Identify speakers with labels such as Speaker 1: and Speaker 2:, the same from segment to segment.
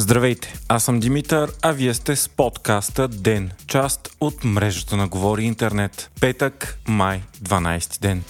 Speaker 1: Здравейте, аз съм Димитър, а вие сте с подкаста ДЕН, част от мрежата на Говори Интернет. Петък, май, 12 ден.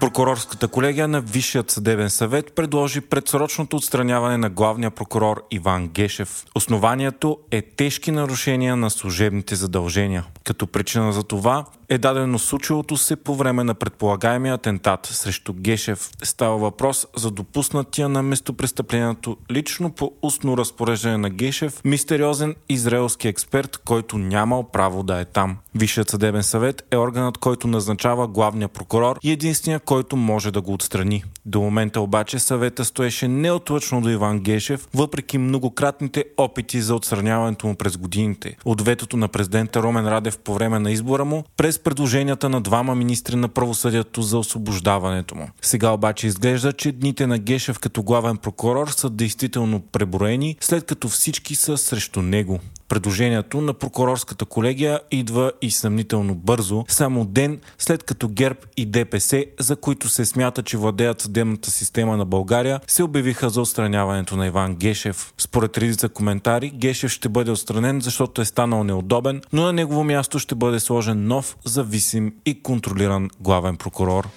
Speaker 1: Прокурорската колегия на Висшият съдебен съвет предложи предсрочното отстраняване на главния прокурор Иван Гешев. Основанието е тежки нарушения на служебните задължения. Като причина за това е дадено случилото се по време на предполагаемия атентат срещу Гешев. Става въпрос за допуснатия на местопрестъплението лично по устно разпореждане на Гешев мистериозен израелски експерт, който нямал право да е там. Висшият съдебен съвет е органът, който назначава главния прокурор и единствения, който може да го отстрани. До момента обаче съвета стоеше неотлъчно до Иван Гешев, въпреки многократните опити за отстраняването му през годините. От ветото на президента Ромен Радев по време на избора му, през предложенията на двама министри на правосъдието за освобождаването му. Сега обаче изглежда, че дните на Гешев като главен прокурор са действително преброени, след като всички са срещу него. Предложението на прокурорската колегия идва и съмнително бързо, само ден след като ГЕРБ и ДПС, за които се смята, че владеят съдебната система на България, се обявиха за отстраняването на Иван Гешев. Според редица коментари, Гешев ще бъде отстранен, защото е станал неудобен, но на негово място ще бъде сложен нов, зависим и контролиран главен прокурор.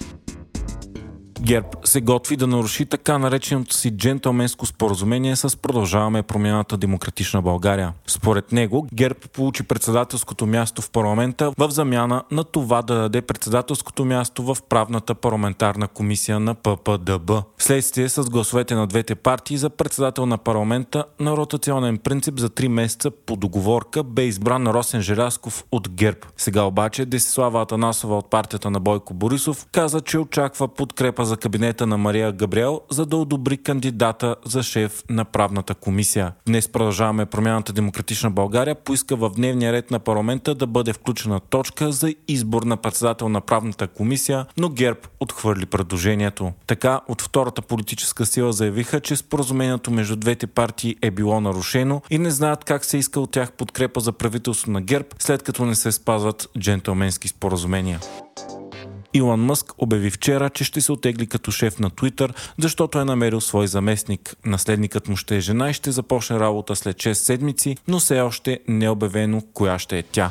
Speaker 1: ГЕРБ се готви да наруши така нареченото си джентълменско споразумение с продължаваме промяната Демократична България. Според него ГЕРБ получи председателското място в парламента в замяна на това да даде председателското място в правната парламентарна комисия на ППДБ. Следствие с гласовете на двете партии за председател на парламента на ротационен принцип за 3 месеца по договорка бе избран Росен Желясков от ГЕРБ. Сега обаче Десислава Атанасова от партията на Бойко Борисов каза, че очаква подкрепа за кабинета на Мария Габриел, за да одобри кандидата за шеф на правната комисия. Днес продължаваме промяната Демократична България, поиска в дневния ред на парламента да бъде включена точка за избор на председател на правната комисия, но ГЕРБ отхвърли предложението. Така от втората политическа сила заявиха, че споразумението между двете партии е било нарушено и не знаят как се иска от тях подкрепа за правителство на ГЕРБ, след като не се спазват джентълменски споразумения. Илон Мъск обяви вчера, че ще се отегли като шеф на Twitter, защото е намерил свой заместник. Наследникът му ще е жена и ще започне работа след 6 седмици, но все още не е обявено коя ще е тя.